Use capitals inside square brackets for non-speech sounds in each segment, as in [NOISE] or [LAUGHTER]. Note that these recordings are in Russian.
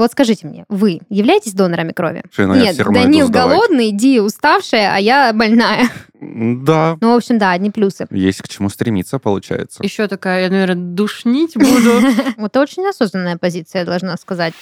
Вот скажите мне, вы являетесь донорами крови? Что, ну, я Нет, Данил голодный, Ди уставшая, а я больная. Да, Ну, в общем, да, одни плюсы. есть к чему стремиться, получается. Еще такая, я, наверное, душнить буду. [LAUGHS] Вот это очень осознанная позиция, я должна сказать.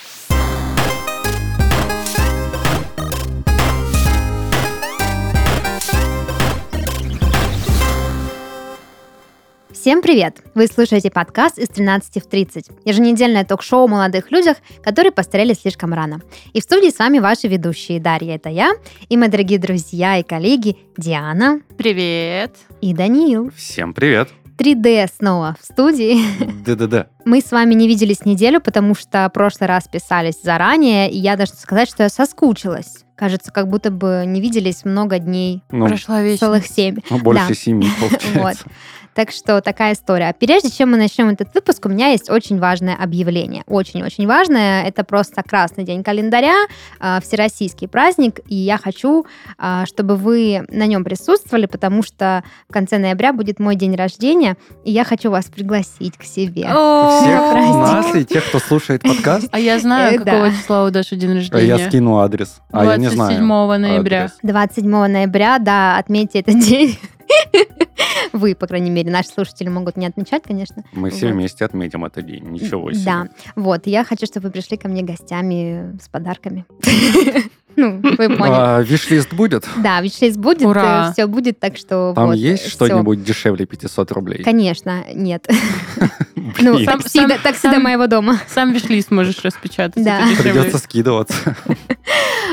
Всем привет! Вы слушаете подкаст из 13 в 30. Еженедельное ток-шоу о молодых людях, которые постарели слишком рано. И в студии с вами ваши ведущие Дарья, это я, и мои дорогие друзья и коллеги Диана Привет. и Даниил. Всем привет. 3D снова в студии. Да-да-да. Мы с вами не виделись неделю, потому что в прошлый раз писались заранее, и я должна сказать, что я соскучилась. Кажется, как будто бы не виделись много дней, Ну, Прошла вечность. целых семь. ну, больше Да. семи, [LAUGHS] получается. Так что такая история. Прежде чем мы начнем этот выпуск, у меня есть очень важное объявление. Очень-очень важное. Это просто красный день календаря, э, всероссийский праздник, и я хочу, э, чтобы вы на нем присутствовали, потому что в конце ноября будет мой день рождения, и я хочу вас пригласить к себе. О, Всех нас и тех, кто слушает подкаст, А я знаю, Э, какого числа у Даши день а рождения. я скину адрес. А я не знаю. 27 ноября. адрес. 27 ноября, да, отметьте этот день. [LAUGHS] Вы, по крайней мере, наши слушатели могут не отмечать, конечно. Мы все Вот. вместе отметим этот день. Ничего себе. Да, вот, я хочу, чтобы вы пришли ко мне гостями с подарками. [LAUGHS] Ну, вы [LAUGHS] поняли. А, Виш-лист будет? Да, вишлист будет, Ура. все будет, так что Там вот, есть всё. что-нибудь дешевле 500 рублей? Конечно, нет. [LAUGHS] Ну, сам- сам- моего дома. Сам виш-лист можешь распечатать. Да. Придется скидываться.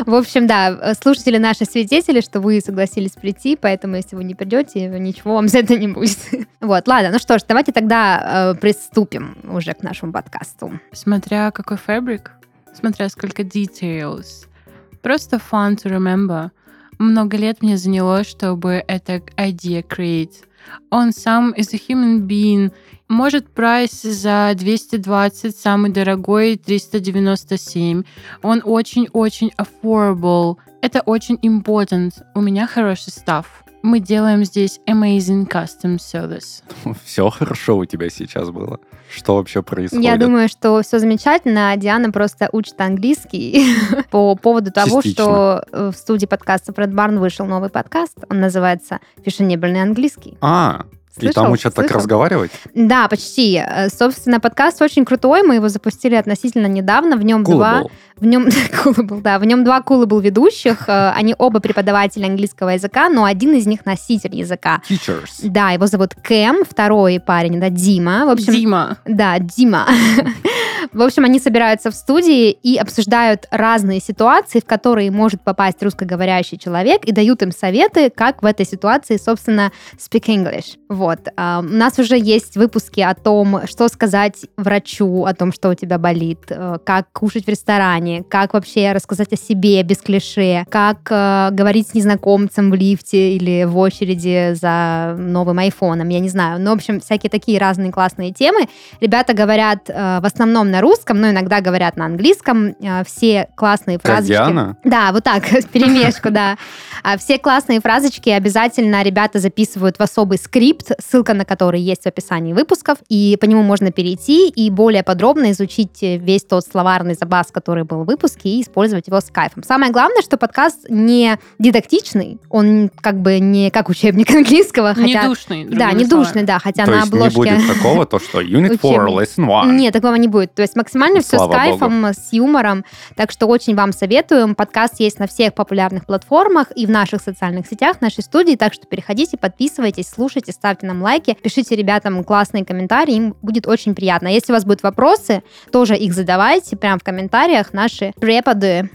В общем, да, слушатели наши свидетели, что вы согласились прийти, поэтому если вы не придете, ничего вам за это не будет. [LAUGHS] Вот, ладно, ну что ж, давайте тогда э, приступим уже к нашему подкасту. Смотря какой фабрик, смотря сколько details. Просто fun to remember. Много лет мне заняло, чтобы это idea create. Он сам is a human being. Может, прайс за 220, самый дорогой 397. Он очень-очень affordable. Это очень important. У меня хороший став. Мы делаем здесь amazing custom service. [LAUGHS] Все хорошо у тебя сейчас было. Что вообще происходит? Я думаю, что все замечательно. а Диана просто учит английский [LAUGHS] по поводу того, Частично. что э, в студии подкаста Фред Барн вышел новый подкаст. Он называется «Фешенебельный английский». А, и Слышал? там учат так Слышал? разговаривать? Да, почти. Э, Собственно, подкаст очень крутой. Мы его запустили относительно недавно. В нем два... Coolable. В нем [LAUGHS] был, да. В нем два кулы был ведущих. Э, Они оба преподаватели английского языка, но один из них носитель языка. Teachers. Да, его зовут Кэм, второй парень, да, Дима. В общем, Дима. да, Дима. [LAUGHS] В общем, они собираются в студии и обсуждают разные ситуации, в которые может попасть русскоговорящий человек, и дают им советы, как в этой ситуации, собственно, speak English. Вот. А, У нас уже есть выпуски о том, что сказать врачу, о том, что у тебя болит, э, как кушать в ресторане, как вообще рассказать о себе без клише, как э, говорить с незнакомцем в лифте или в очереди за новым айфоном, я не знаю. Ну, в общем, всякие такие разные классные темы. Ребята говорят э, в основном на русском, но иногда говорят на английском. Э, все классные Как фразочки. Диана? Да, вот так, [LAUGHS] перемешку, да. А Все классные фразочки обязательно ребята записывают в особый скрипт, ссылка на который есть в описании выпусков, и по нему можно перейти и более подробно изучить весь тот словарный запас, который был в выпуске, и использовать его с кайфом. Самое главное, что подкаст не дидактичный, он как бы не как учебник [LAUGHS] английского, Не хотя... душный. Да, не душный, да, хотя То на есть не обложке... будет такого, то что [LAUGHS] Unit 4, Учебник. Lesson 1. Нет, такого не будет. То есть максимально все с Слава кайфом, с юмором. Так что очень вам советуем. Подкаст есть на всех популярных платформах и в наших социальных сетях нашей студии. Так что переходите, подписывайтесь, слушайте, ставьте нам лайки, пишите ребятам классные комментарии. Им будет очень приятно. А Если у вас будут вопросы, тоже их задавайте прямо в комментариях. Наши преподы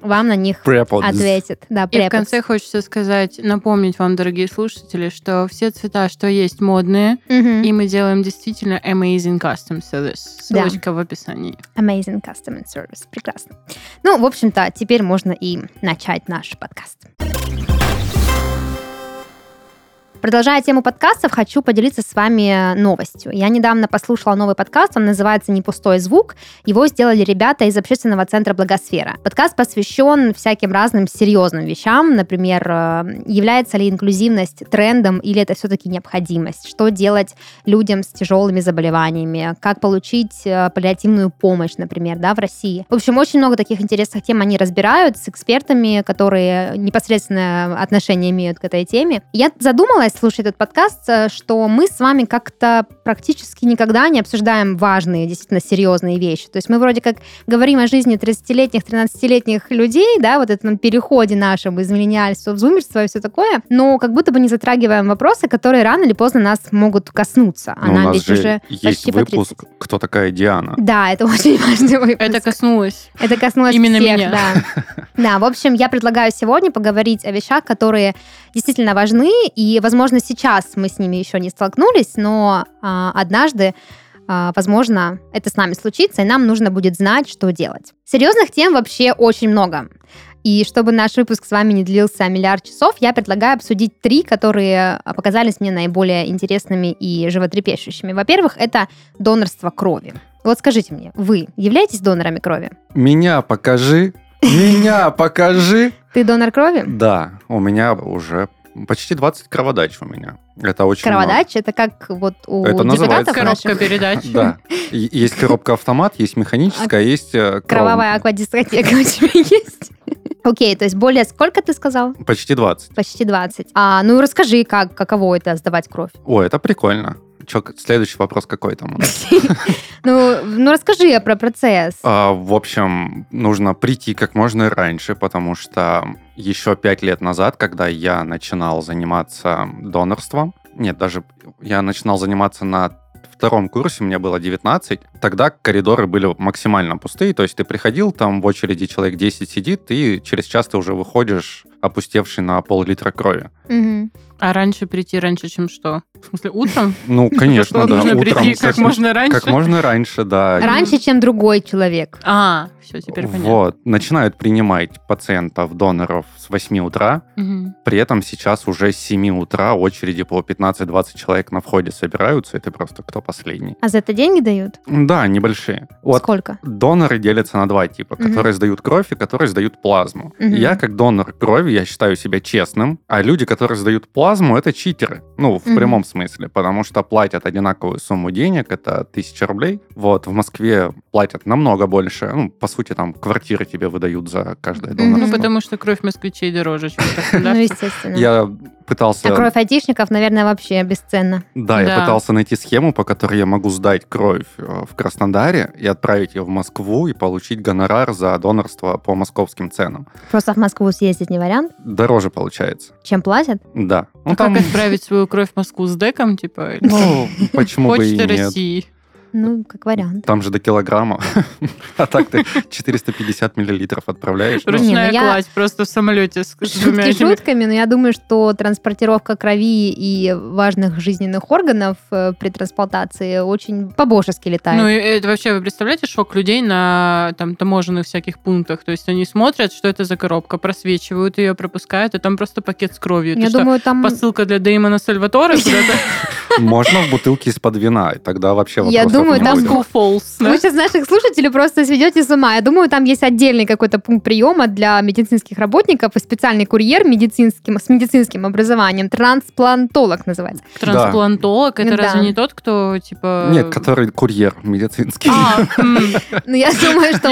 вам на них Prepods. ответят. Да, И в конце хочется сказать, напомнить вам, дорогие слушатели, что все цвета, что есть, модные, Мгм. и мы делаем действительно amazing custom service. Да. Ссылочка в описании. Amazing Customer Service. Прекрасно. Ну, в общем-то, теперь можно и начать наш подкаст. Продолжая тему подкастов, хочу поделиться с вами новостью. Я недавно послушала новый подкаст, он называется «Не пустой звук». Его сделали ребята из общественного центра «Благосфера». Подкаст посвящен всяким разным серьезным вещам, например, э, является ли инклюзивность трендом или это все-таки необходимость, что делать людям с тяжелыми заболеваниями, как получить э, паллиативную помощь, например, да, в России. В общем, очень много таких интересных тем они разбирают с экспертами, которые непосредственно отношение имеют к этой теме. Я задумалась, слушая этот подкаст, э, что мы с вами как-то практически никогда не обсуждаем важные, действительно серьезные вещи. То есть мы вроде как говорим о жизни 30-летних, 13-летних людей, да, вот этом переходе нашем из миллениальства в зумерство и все такое, но как будто бы не затрагиваем вопросы, которые рано или поздно нас могут коснуться. Но у Она нас ведь же уже есть почти по 30. выпуск «Кто такая Диана?». Да, это [LAUGHS] очень важный выпуск. Это коснулось. Это коснулось Именно всех, меня. да. Да, в общем, я предлагаю сегодня поговорить о вещах, которые действительно важны, и, возможно, сейчас мы с ними еще не столкнулись, но а, однажды, а, возможно, это с нами случится, и нам нужно будет знать, что делать. Серьезных тем вообще очень много. И чтобы наш выпуск с вами не длился миллиард часов, я предлагаю обсудить три, которые показались мне наиболее интересными и животрепещущими. Во-первых, это донорство крови. Вот скажите мне, вы являетесь донорами крови? Меня покажи, [LAUGHS] меня покажи. Ты донор крови? Да, у меня уже почти 20 кроводач у меня. Это очень много. Кроводач это как вот у Это называется депутатов Коробка наших? передач. [LAUGHS] Да. Есть коробка-автомат, есть механическая, есть э, Кровавая аквадискотека [LAUGHS] у тебя есть? Окей, то есть более сколько ты сказал? Почти 20. Почти 20. А, ну расскажи, как, каково это сдавать кровь? О, это прикольно. К- следующий вопрос какой там? [LAUGHS] Ну, ну расскажи про процесс. А, В общем, нужно прийти как можно раньше, потому что еще пять лет назад, когда я начинал заниматься донорством, нет, даже я начинал заниматься на втором курсе, мне было 19, тогда коридоры были максимально пустые, то есть ты приходил, там в очереди человек 10 сидит, и через час ты уже выходишь опустевший на пол-литра крови. А раньше прийти раньше, чем что? В смысле, утром? Ну, конечно, да, нужно прийти как можно раньше? Как можно раньше, да. Раньше, чем другой человек. А, все, теперь понятно. Вот. Начинают принимать пациентов, доноров с 8 утра. При этом сейчас уже с 7 утра очереди по 15-20 человек на входе собираются. Это просто кто последний. А за это деньги дают? Да, небольшие. Сколько? доноры делятся на два типа, которые сдают кровь и которые сдают плазму. Я как донор крови, я считаю себя честным, а люди, которые сдают плазму, это читеры. Ну, в Мгм. прямом смысле, потому что платят одинаковую сумму денег, это 1000 рублей. Вот, в Москве платят намного больше. Ну, по сути, там квартиры тебе выдают за каждое Мгм. Ну, донорство. потому что кровь москвичей дороже, чем [LAUGHS] Ну, естественно. Я пытался... А кровь айтишников, наверное, вообще бесценна. Да, я Да. пытался найти схему, по которой я могу сдать кровь э, в Краснодаре и отправить ее в Москву и получить гонорар за донорство по московским ценам. Просто в Москву съездить не вариант. Дороже получается. Чем платят? Да. Ну, А как отправить свою кровь в Москву с деком, типа? Ну, почему бы и Почта нет. России. Ну, как вариант. Там же до килограмма. [LAUGHS] А так ты 450 миллилитров отправляешь. Ну, Не, Ручная ну кладь просто в самолете Шутки шутками, но я думаю, что транспортировка крови и важных жизненных органов э, при трансплантации очень по-божески летает. Ну, и это вообще, вы представляете шок людей на там таможенных всяких пунктах? То есть они смотрят, что это за коробка, просвечивают ее, пропускают, и там просто пакет с кровью. я думаю, там... посылка для Дэймона Сальватора куда-то? Можно в бутылке из-под вина, и тогда вообще вопросов думаю, там Falls, да? Вы сейчас наших слушателей просто сведете с ума. Я думаю, там есть отдельный какой-то пункт приема для медицинских работников и специальный курьер медицинским, с медицинским образованием. Трансплантолог называется. Трансплантолог, это Да. разве не тот, кто, типа... Нет, который курьер медицинский. А, [LAUGHS] Ну, я думаю, что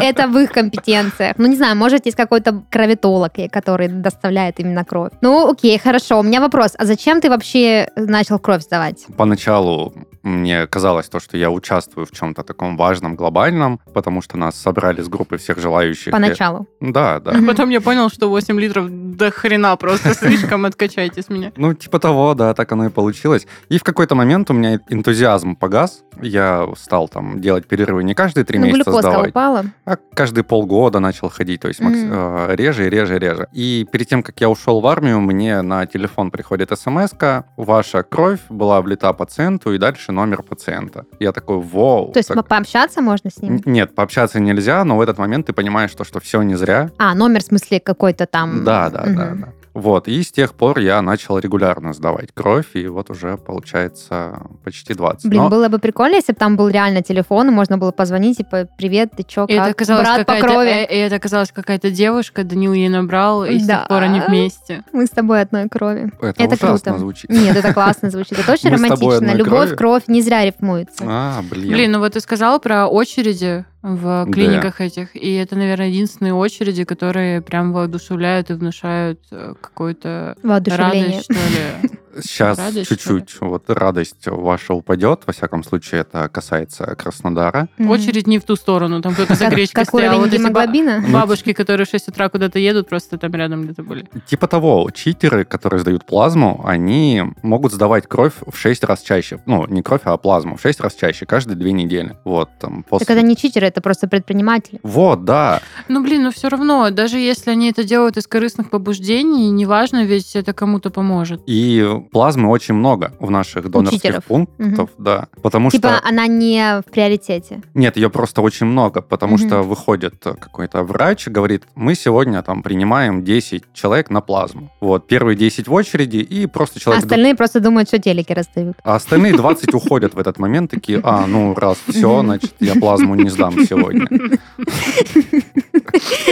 это в их компетенциях. Ну, не знаю, может, есть какой-то кроветолог, э, который доставляет именно кровь. Ну, окей, хорошо. У меня вопрос. А зачем ты вообще начал кровь сдавать? Поначалу мне казалось то, что я участвую в чем-то таком важном, глобальном, потому что нас собрали с группы всех желающих. Поначалу. И- Да, да. Мгм. Потом я понял, что 8 литров до хрена просто [LAUGHS] слишком откачайте с меня. Ну, типа того, да, так оно и получилось. И в какой-то момент у меня энтузиазм погас. Я стал там делать перерывы не каждые три Ну, месяца сдавать, упала. а каждые полгода начал ходить, то есть э, реже, и реже, и реже. И перед тем, как я ушел в армию, мне на телефон приходит смс ваша кровь была влита пациенту, и дальше номер пациента. Я такой, вау. То есть так- пообщаться можно с ним? Нет, пообщаться нельзя, но в этот момент ты понимаешь, то, что все не зря. А, номер в смысле какой-то там... Да, да, да, Мгм. да. Вот, и с тех пор я начал регулярно сдавать кровь, и вот уже получается почти 20. Блин, Но- было бы прикольно, если бы там был реально телефон, и можно было позвонить, типа, привет, ты чё, И это как? оказалась Брат по крови. э, и это оказалась какая-то девушка, Данил ей набрал, и с Да. тех пор они вместе. Мы с тобой одной крови. это, это ужасно круто. звучит. Нет, это классно звучит. Это очень с романтично. Любовь, крови? кровь не зря рифмуется. А, блин. Блин, ну вот ты сказала про очереди в Да. клиниках этих, и это, наверное, единственные очереди, которые прям воодушевляют и внушают э, какую-то радость, что ли. [LAUGHS] Сейчас Радость, чуть-чуть вот радость ваша упадет. Во всяком случае, это касается Краснодара. Мгм. Очередь не в ту сторону, там кто-то за гречкой Как стоял. Вот гемоглобина? Ну, Бабушки, которые в 6 утра куда-то едут, просто там рядом где-то были. Типа того, читеры, которые сдают плазму, они могут сдавать кровь в 6 раз чаще. Ну, не кровь, а плазму в 6 раз чаще, каждые две недели. Вот, там, после... Так это не читеры, это просто предприниматели. Вот, да. Ну, блин, ну все равно, даже если они это делают из корыстных побуждений, неважно, ведь это кому-то поможет. И плазмы очень много в наших донорских читеров. пунктов, да. Потому Типа что... она не в приоритете. Нет, ее просто очень много, потому Мгм. что выходит какой-то врач и говорит, мы сегодня там принимаем 10 человек на плазму. Вот, первые 10 в очереди, и просто А человек... остальные просто думают, что телеки раздают. А остальные 20 уходят в этот момент, такие, а, ну, раз все, значит, я плазму не сдам сегодня.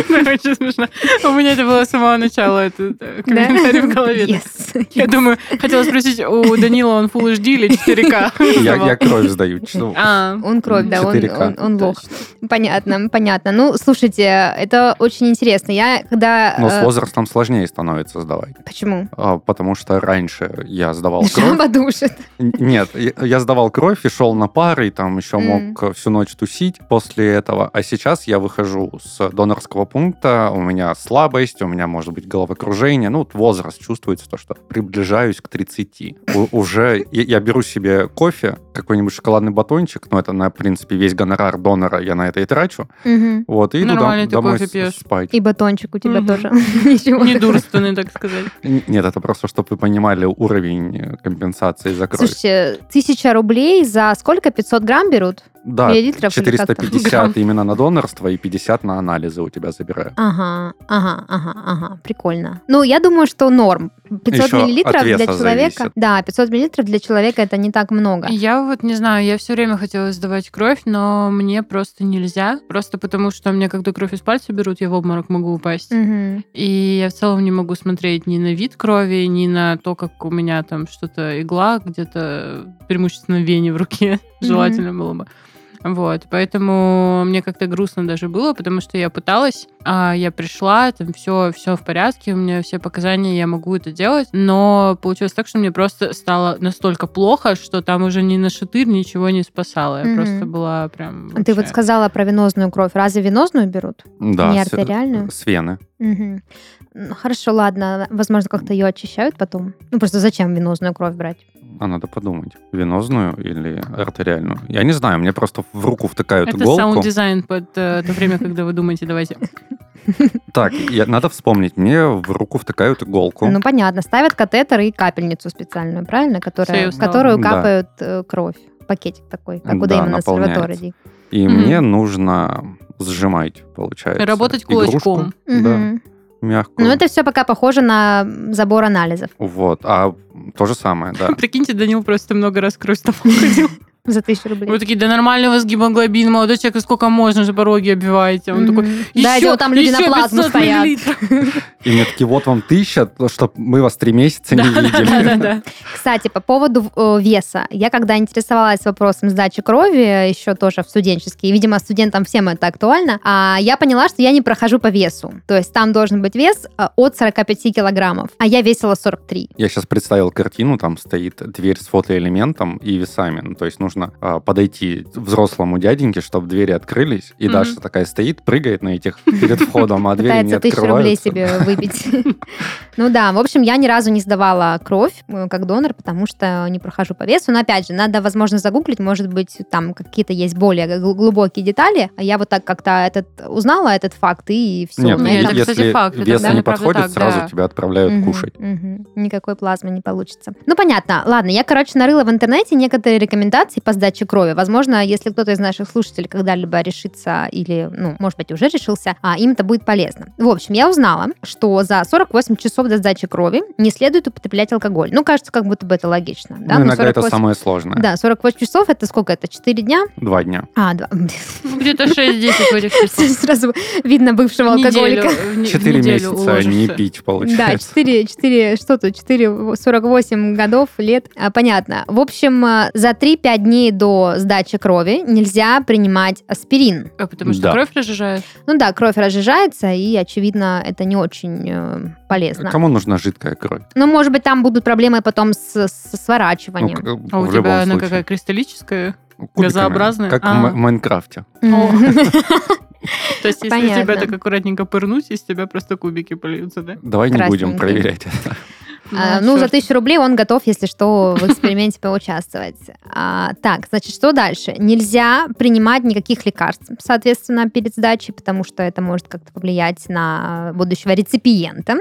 Очень смешно. У меня это было с самого начала, этот э, комментарий в голове. Yes. Я думаю, хотела спросить, у Данила он Full HD или 4К? [LAUGHS] Я, я кровь сдаю. А, Он кровь, да, он, 4К. он, он лох. Понятно, понятно. Ну, слушайте, это очень интересно. Я когда... Но с э, возрастом сложнее становится сдавать. Почему? А, Потому что раньше я сдавал кровь. Жаба душит. Н- Нет, я- сдавал кровь и шел на пары, и там еще мог всю ночь тусить после этого. А сейчас я выхожу с донорского пункта, у меня слабость, у меня может быть головокружение. Ну, вот возраст чувствуется, то, что приближаюсь к 30. У- уже я, я беру себе кофе, какой-нибудь шоколадный батончик, ну, это, на, в принципе, весь гонорар донора я на это и трачу. Мгм. Вот, и иду Нормальный дом- ты домой кофе пьешь. спать. И батончик у тебя Мгм. тоже. [LAUGHS] Недурственный, так сказать. Нет, это просто, чтобы вы понимали уровень э, компенсации за кровь. Слушайте, тысяча рублей за сколько? 500 грамм берут? да, миллилитров или как там? 450 именно на донорство и 50 на анализы у тебя забираю. Ага, ага, ага, ага, прикольно. Ну, я думаю, что норм. 500 Еще миллилитров для человека. зависит. Да, 500 миллилитров для человека это не так много. Я вот не знаю, я все время хотела сдавать кровь, но мне просто нельзя. Просто потому, что мне, когда кровь из пальца берут, я в обморок могу упасть. Мгм. И я в целом не могу смотреть ни на вид крови, ни на то, как у меня там что-то игла где-то преимущественно в вене в руке. [LAUGHS] Желательно было бы. Вот, поэтому мне как-то грустно даже было, потому что я пыталась, а я пришла, там все, все в порядке, у меня все показания, я могу это делать, но получилось так, что мне просто стало настолько плохо, что там уже ни на шатырь ничего не спасало. Я Мгм. просто была прям... А Ты вот вообще- сказала про венозную кровь. Разве венозную берут? Да, Не с- артериальную? С вены. Ну, Хорошо, ладно. Возможно, как-то ее очищают потом. Ну, просто зачем венозную кровь брать? А надо подумать, венозную или артериальную. Я не знаю, мне просто в руку втыкают Это иголку. саунд-дизайн под э, то время, когда вы думаете, давайте. Так, я, надо вспомнить, мне в руку втыкают иголку. Ну, понятно. Ставят катетер и капельницу специальную, правильно? Которая, в которую Да. капают э, кровь. Пакетик такой, как у Да, Дэймона наполняется. Сальваторе. И Мгм. мне нужно сжимать, получается. Работать игрушку. кулачком. Да, мягкую. Ну, это все пока похоже на забор анализов Вот, а то же самое, да. [LAUGHS] Прикиньте, Данил просто много раз кровь стопом ходил. [LAUGHS] за тысячу рублей. Вы такие, да нормально у вас гемоглобин, молодой человек, сколько можно же пороги обиваете? Он такой, Мгм. Да, «Ещё- идёт, там люди на плазму 500 стоят. миллилитров». И мне такие, вот вам тысяча, чтобы мы вас три месяца не видели. Кстати, по поводу э, веса. Я когда интересовалась вопросом сдачи крови, еще тоже в студенческие, видимо, студентам всем это актуально, а я поняла, что я не прохожу по весу. То есть там должен быть вес э, от 45 килограммов, а я весила 43. Я сейчас представил картину, там стоит дверь с фотоэлементом и весами. Ну, то есть нужно а, подойти взрослому дяденьке, чтобы двери открылись, и Мгм. Даша такая стоит, прыгает на этих перед [LAUGHS] входом, а двери не Пытается тысячу рублей открываются. себе [LAUGHS] выбить. [LAUGHS] Ну да, в общем, я ни разу не сдавала кровь э, как донор, потому что не прохожу по весу. Но опять же, надо, возможно, загуглить, может быть, там какие-то есть более гл- глубокие детали. А я вот так как-то этот узнала этот факт, и все. Нет, Ну, это, если кстати, факт, это вес не подходит, так, сразу да. тебя отправляют кушать. Никакой плазмы не получится. Ну, понятно. Ладно, я, короче, нарыла в интернете некоторые рекомендации по сдаче крови. Возможно, если кто-то из наших слушателей когда-либо решится или, ну, может быть, уже решился, а им это будет полезно. В общем, я узнала, что за 48 часов до сдачи крови не следует употреблять алкоголь. Ну, кажется, как будто бы это логично. Да? Ну, Но иногда это 48 самое сложное. Да, 48 часов это сколько? Это 4 дня? Два дня. А, два. Ну, [LAUGHS] Где-то 6-10 в этих часов. [LAUGHS] Сразу видно бывшего алкоголика. в не- в Четыре неделю месяца не пить, Да, получается. 4, 4, что тут, 4, 48 годов, лет, А, понятно. В общем, э, за 3-5 дней до сдачи крови нельзя принимать аспирин. А потому что Да. кровь разжижает. Ну да, кровь разжижается, и, очевидно, это не очень э, полезно. Кому нужна жидкая кровь? Ну, может быть, там будут проблемы потом с, со Ну, сворачиванием. к- А у тебя она случае. какая кристаллическая? Кубиками, газообразная? Как в А. В Майнкрафте. [LAUGHS] То есть, если тебя так аккуратненько пырнуть, из тебя просто кубики польются, да? Давай не будем проверять это. А, Ну, за тысячу рублей он готов, если что, в эксперименте поучаствовать. А, Так, значит, что дальше? Нельзя принимать никаких лекарств, соответственно, перед сдачей, потому что это может как-то повлиять на будущего реципиента.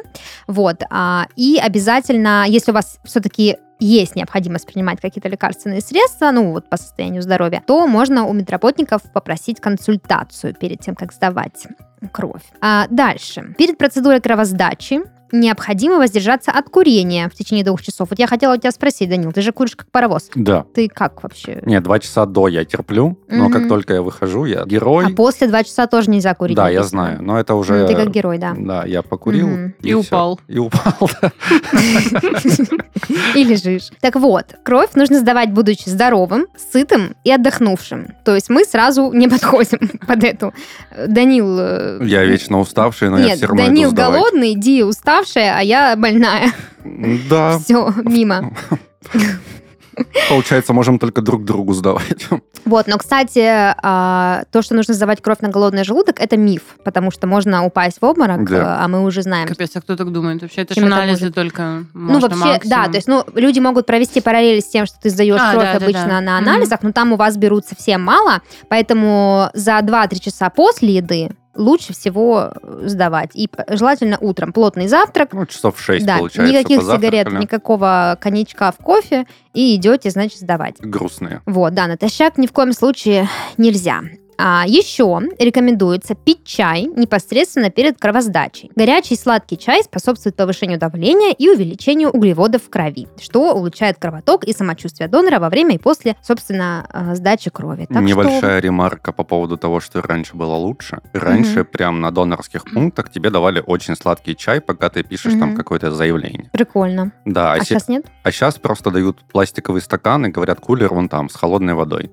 Вот. а, И обязательно, если у вас все-таки есть необходимость принимать какие-то лекарственные средства, ну вот по состоянию здоровья, то можно у медработников попросить консультацию перед тем, как сдавать кровь. А дальше. Перед процедурой кровосдачи необходимо воздержаться от курения в течение двух часов. Вот я хотела у тебя спросить, Данил, ты же куришь как паровоз. Да. Ты как вообще? Нет, два часа до я терплю, но как только я выхожу, я герой. А после два часа тоже нельзя курить. да, я знаю, но это Ну, уже... Ты как герой, да. Да, я покурил. И упал. И упал, да. [LAUGHS] И лежишь. Так вот, кровь нужно сдавать, будучи здоровым, сытым и отдохнувшим. То есть мы сразу не подходим [LAUGHS] под эту. Данил... э, Я вечно уставший, но я Нет, все равно Данил голодный, Ди уставшая, а я больная. Да, Все, мимо. получается, можем только друг другу сдавать. Вот, но, кстати, а, то, что нужно сдавать кровь на голодный желудок, это миф, потому что можно упасть в обморок, Да. а мы уже знаем. Капец, а кто так думает? Вообще, это же анализы может? только Ну, можно вообще, да, максимум. то есть, ну, люди могут провести параллели с тем, что ты сдаешь А, кровь да, да, обычно да. на Мгм. анализах, но там у вас берут совсем мало, поэтому за 2-3 часа после еды лучше всего э, сдавать. И п- желательно утром плотный завтрак, Ну, часов шесть, да, получается, никаких сигарет, никакого коньячка в кофе, и идете, значит, сдавать. Грустные. Вот, да, натощак ни в коем случае нельзя. А еще рекомендуется пить чай непосредственно перед кровосдачей. Горячий сладкий чай способствует повышению давления и увеличению углеводов в крови, что улучшает кровоток и самочувствие донора во время и после, собственно, э, сдачи крови. Так Небольшая ремарка по поводу того, что раньше было лучше. Раньше Мгм. прям на донорских пунктах тебе давали очень сладкий чай, пока ты пишешь там Мгм. какое-то заявление. что прикольно. Да, А, а, се- сейчас нет? а сейчас просто дают пластиковый стакан и говорят, кулер вон там, с холодной водой.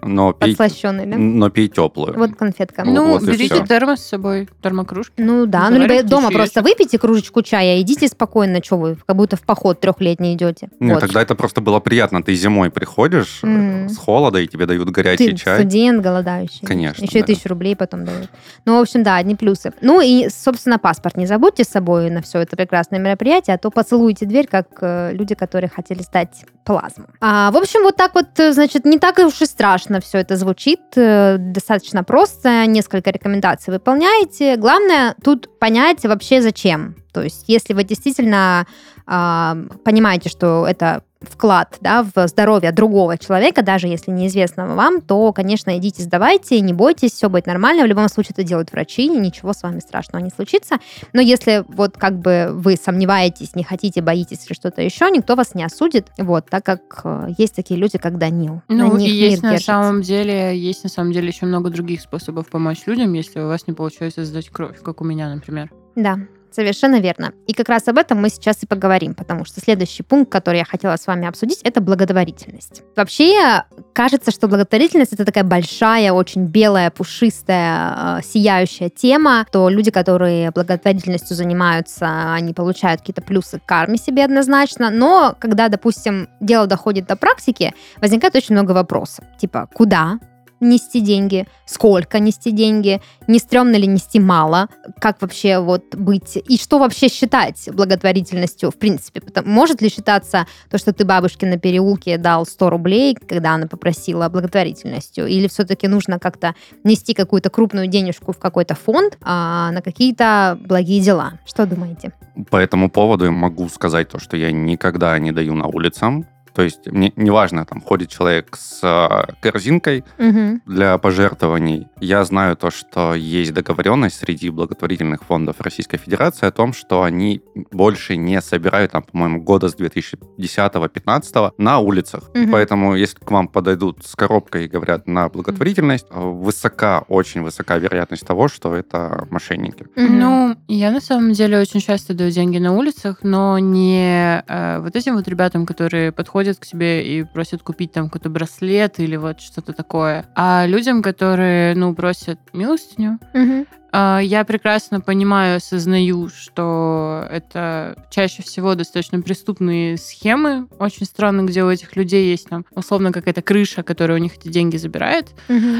Угу. Но пей, Подслащенный, да? но пей теплую. Вот конфетка. Ну, вот берите термос с собой, термокружки. Ну да, ну либо дома чаечек. просто выпейте кружечку чая, идите спокойно, что вы, как будто в поход трехлетний идете. Нет, Вот. тогда это просто было приятно. Ты зимой приходишь Мгм. с холода, и тебе дают горячий Ты чай. студент голодающий. Конечно, Еще и да. тысячу рублей потом дают. Ну, в общем, да, одни плюсы. Ну и, собственно, паспорт не забудьте с собой на все это прекрасное мероприятие, а то поцелуйте дверь, как э, люди, которые хотели сдать плазму. А, в общем, вот так вот, э, значит, не так уж и страшно все это звучит. э, Достаточно просто. Несколько рекомендаций выполняете. Главное тут понять вообще зачем. То есть, если вы действительно а, понимаете, что это вклад да, в здоровье другого человека, даже если неизвестного вам, то, конечно, идите, сдавайте, не бойтесь, все будет нормально. В любом случае это делают врачи, ничего с вами страшного не случится. Но если вот как бы вы сомневаетесь, не хотите, боитесь или что-то еще, никто вас не осудит, вот, так как э, есть такие люди, как Данил. Ну, На и есть на держится. самом деле, есть на самом деле еще много других способов помочь людям, если у вас не получается сдать кровь, как у меня, например. Да, совершенно верно. И как раз об этом мы сейчас и поговорим, потому что следующий пункт, который я хотела с вами обсудить, это благотворительность. Вообще, кажется, что благотворительность это такая большая, очень белая, пушистая, э, сияющая тема, то люди, которые благотворительностью занимаются, они получают какие-то плюсы к карме себе однозначно, но когда, допустим, дело доходит до практики, возникает очень много вопросов. Типа, куда нести деньги, сколько нести деньги, не стрёмно ли нести мало, как вообще вот быть, и что вообще считать благотворительностью в принципе. Может ли считаться то, что ты бабушке на переулке дал 100 рублей, когда она попросила благотворительностью, или все-таки нужно как-то нести какую-то крупную денежку в какой-то фонд а, на какие-то благие дела? Что думаете? По этому поводу я могу сказать то, что я никогда не даю на улицам. То есть мне неважно, там ходит человек с э, корзинкой Мгм. для пожертвований. Я знаю то, что есть договоренность среди благотворительных фондов Российской Федерации о том, что они больше не собирают, там, по-моему, года с 2010-2015 на улицах. Мгм. Поэтому, если к вам подойдут с коробкой и говорят на благотворительность, э, высока, очень высока вероятность того, что это мошенники. Ну, я на самом деле очень часто даю деньги на улицах, но не э, вот этим вот ребятам, которые подходят к тебе и просят купить там какой-то браслет или вот что-то такое, а людям, которые, ну, просят милостыню. Мгм. А, Я прекрасно понимаю, осознаю, что это чаще всего достаточно преступные схемы. Очень странно, где у этих людей есть там условно какая-то крыша, которая у них эти деньги забирает.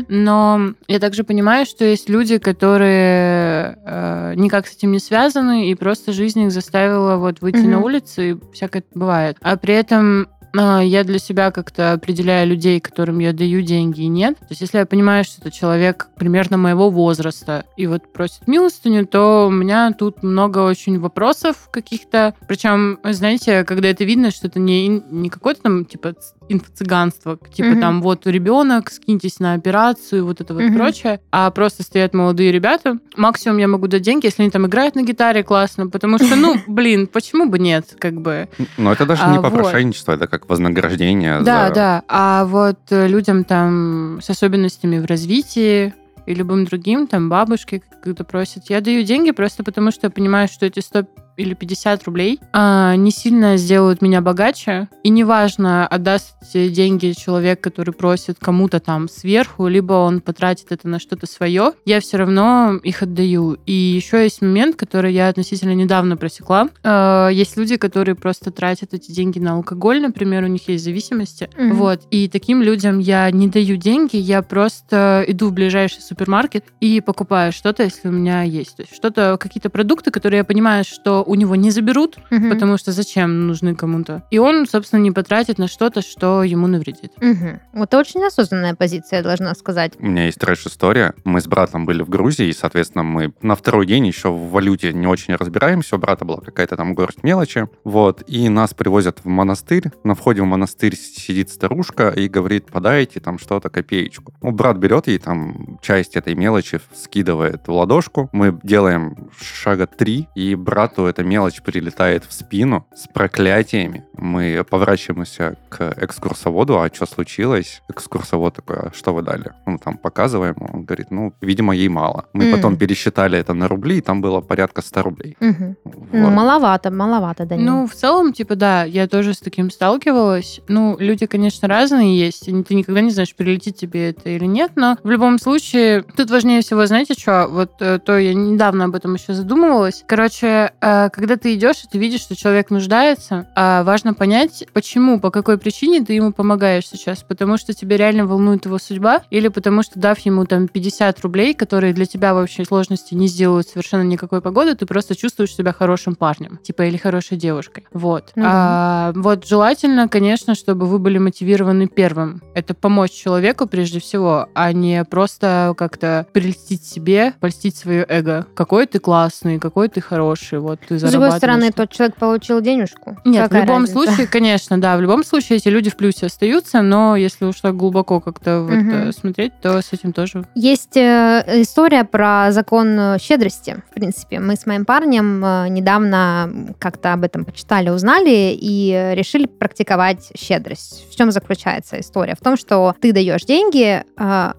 Но я также понимаю, что есть люди, которые э, никак с этим не связаны, и просто жизнь их заставила вот выйти на улицу, и всякое бывает. А при этом я для себя как-то определяю людей, которым я даю деньги и нет. То есть если я понимаю, что это человек примерно моего возраста и вот просит милостыню, то у меня тут много очень вопросов каких-то. Причем, знаете, когда это видно, что это не, не какое-то там типа инфо-цыганство, типа Мгм. там вот ребенок, скиньтесь на операцию, вот это вот Мгм. прочее, а просто стоят молодые ребята. Максимум я могу дать деньги, если они там играют на гитаре классно, потому что, ну, [LAUGHS] блин, почему бы нет, как бы. Но это даже А, не вот. попрошайничество, это как вознаграждение Да, за... да. А вот э, людям там с особенностями в развитии и любым другим, там бабушки когда просят, я даю деньги просто потому, что я понимаю, что эти 100 или 50 рублей а, не сильно сделают меня богаче. И неважно, отдаст деньги человек, который просит кому-то там сверху, либо он потратит это на что-то свое, я все равно их отдаю. И еще есть момент, который я относительно недавно просекла. А, есть люди, которые просто тратят эти деньги на алкоголь, например, у них есть зависимости. Мгм. Вот. И таким людям я не даю деньги, я просто иду в ближайший супермаркет и покупаю что-то, если у меня есть. То есть что-то, какие-то продукты, которые я понимаю, что у него не заберут, Мгм. потому что зачем нужны кому-то. И он, собственно, не потратит на что-то, что ему навредит. Мгм. Вот это очень осознанная позиция, я должна сказать. У меня есть трэш-история. Мы с братом были в Грузии, и, соответственно, мы на второй день еще в валюте не очень разбираемся. У брата была какая-то там горсть мелочи. Вот. И нас привозят в монастырь. На входе в монастырь сидит старушка и говорит, подайте там что-то, копеечку. Ну, брат берет ей там часть этой мелочи, скидывает в ладошку. Мы делаем шага три, и брату эта мелочь прилетает в спину с проклятиями. Мы поворачиваемся к экскурсоводу, а что случилось? Экскурсовод такой, а что вы дали? Ну, там показываем, он говорит, ну, видимо, ей мало. Мы М. потом пересчитали это на рубли, и там было порядка 100 рублей. Мгм. Вот. Ну, маловато, маловато, Данил. Ну, в целом, типа, да, я тоже с таким сталкивалась. Ну, люди, конечно, разные есть, и ты никогда не знаешь, прилетит тебе это или нет, но в любом случае, тут важнее всего, знаете что, вот э, то я недавно об этом еще задумывалась. Короче, э, когда ты идешь, и ты видишь, что человек нуждается, а важно понять, почему, по какой причине ты ему помогаешь сейчас, потому что тебе реально волнует его судьба, или потому что, дав ему там 50 рублей, которые для тебя в общей сложности не сделают совершенно никакой погоды, ты просто чувствуешь себя хорошим парнем, типа, или хорошей девушкой. Вот. Да. А, вот желательно, конечно, чтобы вы были мотивированы первым. Это помочь человеку прежде всего, а не просто как-то прельстить себе, польстить свое эго. Какой ты классный, какой ты хороший, вот ты С другой зарабатываешь. стороны, тот человек получил денежку. Нет, Какая в любом разница? случае, конечно, да, в любом случае эти люди в плюсе остаются, но если уж так глубоко как-то вот, Мгм. э, смотреть, то с этим тоже. Есть э, история про закон э, щедрости. В принципе, мы с моим парнем недавно как-то об этом почитали, узнали и решили практиковать щедрость. В чем заключается история? В том, что ты даешь деньги,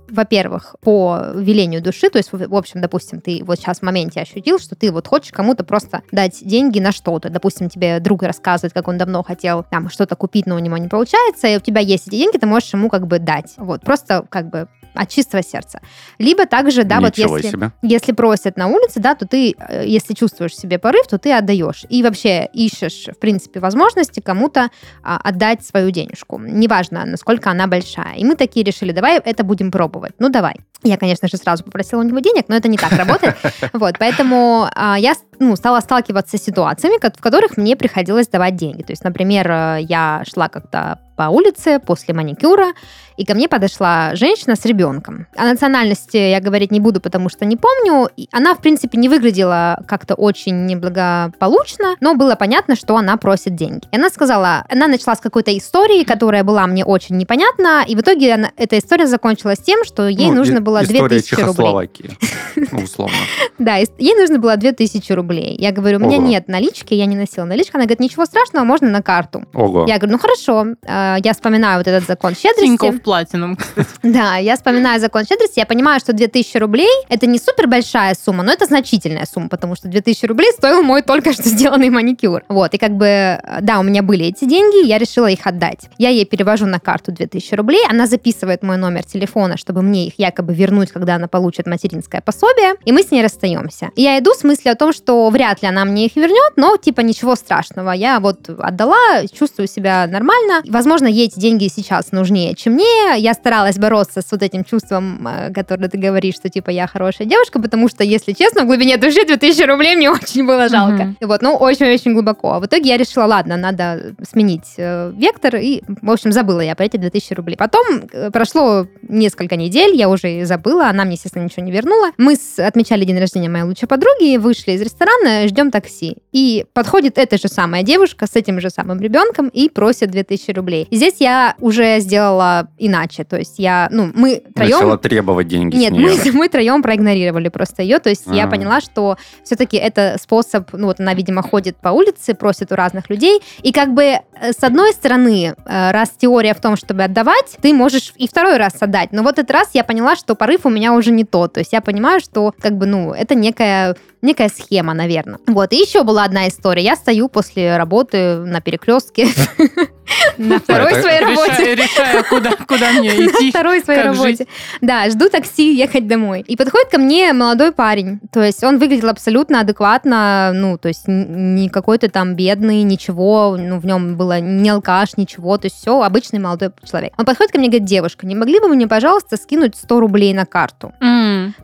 во-первых, по велению души, то есть, в в общем, допустим, ты вот сейчас в моменте ощутил, что ты вот хочешь кому-то просто дать деньги на что-то. Допустим, тебе друг рассказывает, как он давно хотел там что-то купить, но у него не получается, и у тебя есть эти деньги, ты можешь ему как бы дать. Вот, просто как бы от чистого сердца. Либо также, да, вот Ничего если, себе. если просят на улице, да, то ты, э, если чувствуешь в себе порыв, то ты отдаешь. И вообще ищешь, в принципе, возможности кому-то а, отдать свою денежку. Неважно, насколько она большая. И мы такие решили, давай это будем пробовать. Ну, давай. Я, конечно же, сразу попросила у него денег, но это не так работает. [LAUGHS] Вот, поэтому а, я ну, стала сталкиваться с ситуациями, в которых мне приходилось давать деньги. То есть, например, э, я шла как-то по улице после маникюра, и ко мне подошла женщина с ребенком. О национальности я говорить не буду, потому что не помню. Она, в принципе, не выглядела как-то очень неблагополучно, но было понятно, что она просит деньги. И она сказала, она начала с какой-то истории, которая была мне очень непонятна, и в итоге она- эта история закончилась тем, что ей Ну, нужно было история 2000 рублей. Чехословакии, ну, [LAUGHS] условно. Да, ей нужно было 2000 рублей. Я говорю, у меня нет налички, я не носила наличку. Она говорит, ничего страшного, можно на карту. Я говорю, ну хорошо, Э, я вспоминаю вот этот закон щедрости. Тинькофф Платинум. [LAUGHS] Да, я вспоминаю закон щедрости, я понимаю, что 2000 рублей это не супер большая сумма, но это значительная сумма, потому что 2000 рублей стоил мой только что сделанный маникюр. Вот, и как бы, да, у меня были эти деньги, я решила их отдать. Я ей перевожу на карту 2000 рублей, она записывает мой номер телефона, чтобы мне их якобы вернуть, когда она получит материнское пособие, и мы с ней расстаемся. И я иду с мыслью о том, что вряд ли она мне их вернет, но типа ничего страшного. Я вот отдала, чувствую себя нормально. Возможно, ей эти деньги сейчас нужнее, чем мне. Я старалась бороться с вот этим чувством, э, которое ты говоришь, что типа я хорошая девушка, потому что, если честно, в глубине души 2000 рублей мне [LAUGHS] очень было жалко. Мгм. Вот, ну, очень-очень глубоко. А в итоге я решила, ладно, надо сменить э, вектор, и, в общем, забыла я про эти 2000 рублей. Потом э, прошло несколько недель, я уже забыла, она мне, естественно, ничего не вернула. Мы с- отмечали день рождения моей лучшей подруги, вышли из ресторана, ждем такси. И подходит эта же самая девушка с этим же самым ребенком и просит 2000 рублей. И здесь я уже сделала иначе, то есть я, ну, мы троем... Начала требовать деньги Нет, мы, мы троем проигнорировали просто ее. То есть я А. поняла, что все-таки это способ, ну вот она, видимо, ходит по улице, просит у разных людей. И как бы э, с одной стороны, э, раз теория в том, чтобы отдавать, ты можешь и второй раз отдать. Но вот этот раз я поняла, что порыв у меня уже не тот. То есть я понимаю, что как бы, ну, это некая некая схема, наверное. Вот, и еще была одна история. Я стою после работы на перекрестке [LAUGHS] на второй своей работе. Решаю, решаю, куда, мне [LAUGHS] на идти. второй своей работе. Да, жду такси ехать домой. И подходит ко мне молодой парень. То есть он выглядел абсолютно адекватно, ну, то есть не какой-то там бедный, ничего, ну, в нем было не алкаш, ничего, то есть все, обычный молодой человек. Он подходит ко мне и говорит, девушка, не могли бы вы мне, пожалуйста, скинуть 100 рублей на карту?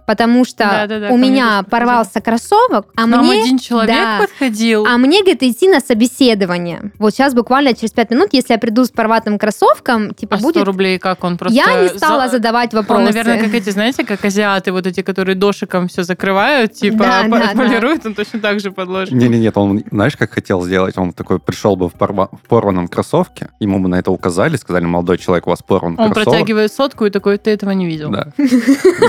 Потому что у меня порвался кроссовок, а Нам мне... один человек подходил. А мне, говорит, идти на собеседование. Вот сейчас буквально через 5 минут, если я приду с порватым кроссовком, типа А 100 будет... рублей как он просто... Я не стала за- задавать вопросы. Он, наверное, как эти, знаете, как азиаты, вот эти, которые дошиком все закрывают, типа Да, по- да, да. полируют, он точно так же подложит. Не-не-нет, он, знаешь, как хотел сделать? Он такой пришел бы в, порва- в порванном кроссовке, ему бы на это указали, сказали, молодой человек, у вас порван Он кроссовок. протягивает сотку и такой, ты этого не видел. Да. [LAUGHS]